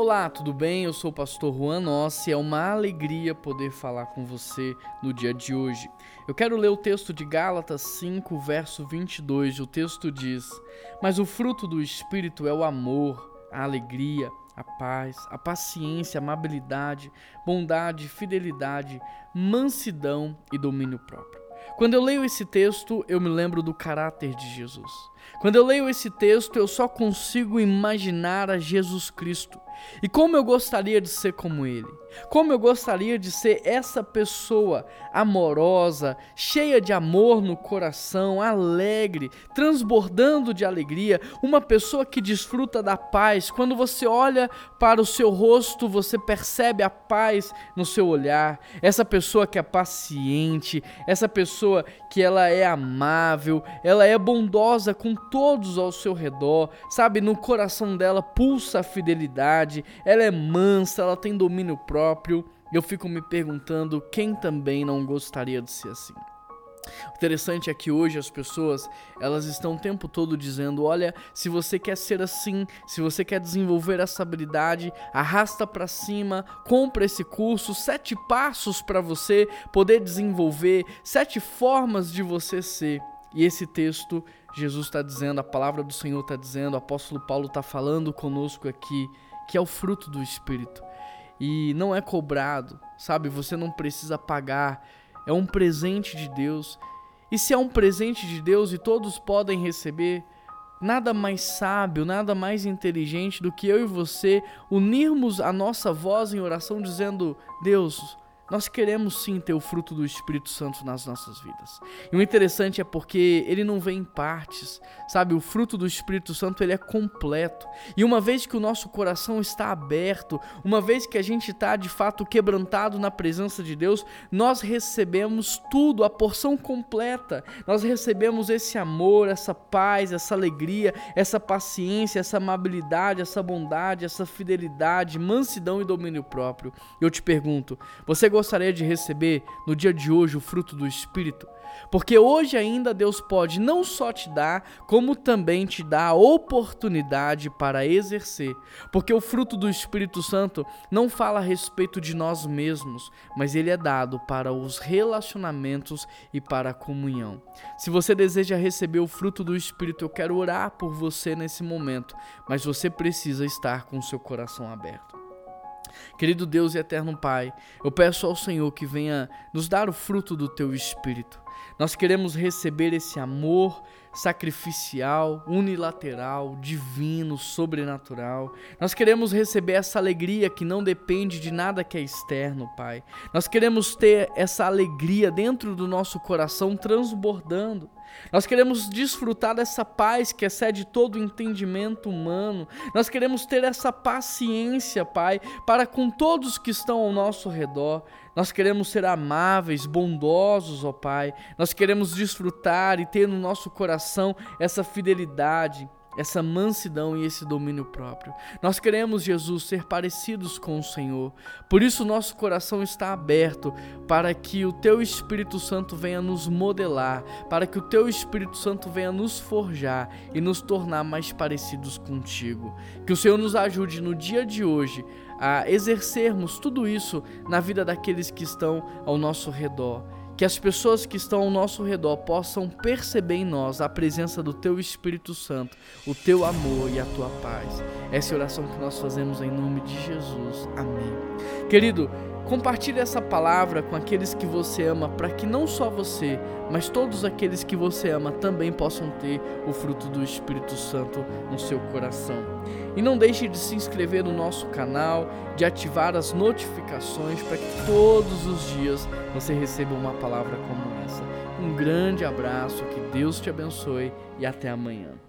Olá, tudo bem? Eu sou o pastor Juan Nossi. É uma alegria poder falar com você no dia de hoje. Eu quero ler o texto de Gálatas 5, verso 22. O texto diz: Mas o fruto do Espírito é o amor, a alegria, a paz, a paciência, a amabilidade, bondade, fidelidade, mansidão e domínio próprio. Quando eu leio esse texto, eu me lembro do caráter de Jesus. Quando eu leio esse texto, eu só consigo imaginar a Jesus Cristo. E como eu gostaria de ser como ele. Como eu gostaria de ser essa pessoa amorosa, cheia de amor no coração, alegre, transbordando de alegria, uma pessoa que desfruta da paz. Quando você olha para o seu rosto, você percebe a paz no seu olhar. Essa pessoa que é paciente, essa pessoa que ela é amável, ela é bondosa com todos ao seu redor, sabe? No coração dela pulsa a fidelidade, ela é mansa, ela tem domínio próprio. Eu fico me perguntando quem também não gostaria de ser assim. O interessante é que hoje as pessoas, elas estão o tempo todo dizendo, olha, se você quer ser assim, se você quer desenvolver essa habilidade, arrasta para cima, compra esse curso, sete passos para você poder desenvolver, sete formas de você ser. E esse texto, Jesus está dizendo, a palavra do Senhor está dizendo, o apóstolo Paulo está falando conosco aqui, que é o fruto do Espírito. E não é cobrado, sabe? Você não precisa pagar, é um presente de Deus. E se é um presente de Deus e todos podem receber, nada mais sábio, nada mais inteligente do que eu e você unirmos a nossa voz em oração dizendo: Deus, nós queremos sim ter o fruto do Espírito Santo nas nossas vidas. E o interessante é porque ele não vem em partes, sabe? O fruto do Espírito Santo ele é completo. E uma vez que o nosso coração está aberto, uma vez que a gente está de fato quebrantado na presença de Deus, nós recebemos tudo, a porção completa. Nós recebemos esse amor, essa paz, essa alegria, essa paciência, essa amabilidade, essa bondade, essa fidelidade, mansidão e domínio próprio. Eu te pergunto, você gostaria de receber no dia de hoje o fruto do Espírito? Porque hoje ainda Deus pode não só te dar, como também te dar a oportunidade para exercer. Porque o fruto do Espírito Santo não fala a respeito de nós mesmos, mas ele é dado para os relacionamentos e para a comunhão. Se você deseja receber o fruto do Espírito, eu quero orar por você nesse momento, mas você precisa estar com o seu coração aberto. Querido Deus e eterno Pai, eu peço ao Senhor que venha nos dar o fruto do teu espírito. Nós queremos receber esse amor sacrificial, unilateral, divino, sobrenatural. Nós queremos receber essa alegria que não depende de nada que é externo, Pai. Nós queremos ter essa alegria dentro do nosso coração transbordando. Nós queremos desfrutar dessa paz que excede todo o entendimento humano. Nós queremos ter essa paciência, Pai, para com todos que estão ao nosso redor. Nós queremos ser amáveis, bondosos, ó Pai. Nós queremos desfrutar e ter no nosso coração essa fidelidade essa mansidão e esse domínio próprio. Nós queremos, Jesus, ser parecidos com o Senhor. Por isso, nosso coração está aberto para que o Teu Espírito Santo venha nos modelar, para que o Teu Espírito Santo venha nos forjar e nos tornar mais parecidos contigo. Que o Senhor nos ajude no dia de hoje a exercermos tudo isso na vida daqueles que estão ao nosso redor que as pessoas que estão ao nosso redor possam perceber em nós a presença do Teu Espírito Santo, o Teu amor e a Tua paz. Essa é a oração que nós fazemos em nome de Jesus. Amém. Querido, compartilhe essa palavra com aqueles que você ama, para que não só você, mas todos aqueles que você ama também possam ter o fruto do Espírito Santo no seu coração. E não deixe de se inscrever no nosso canal, de ativar as notificações para que todos os dias você receba uma palavra como essa. Um grande abraço, que Deus te abençoe e até amanhã.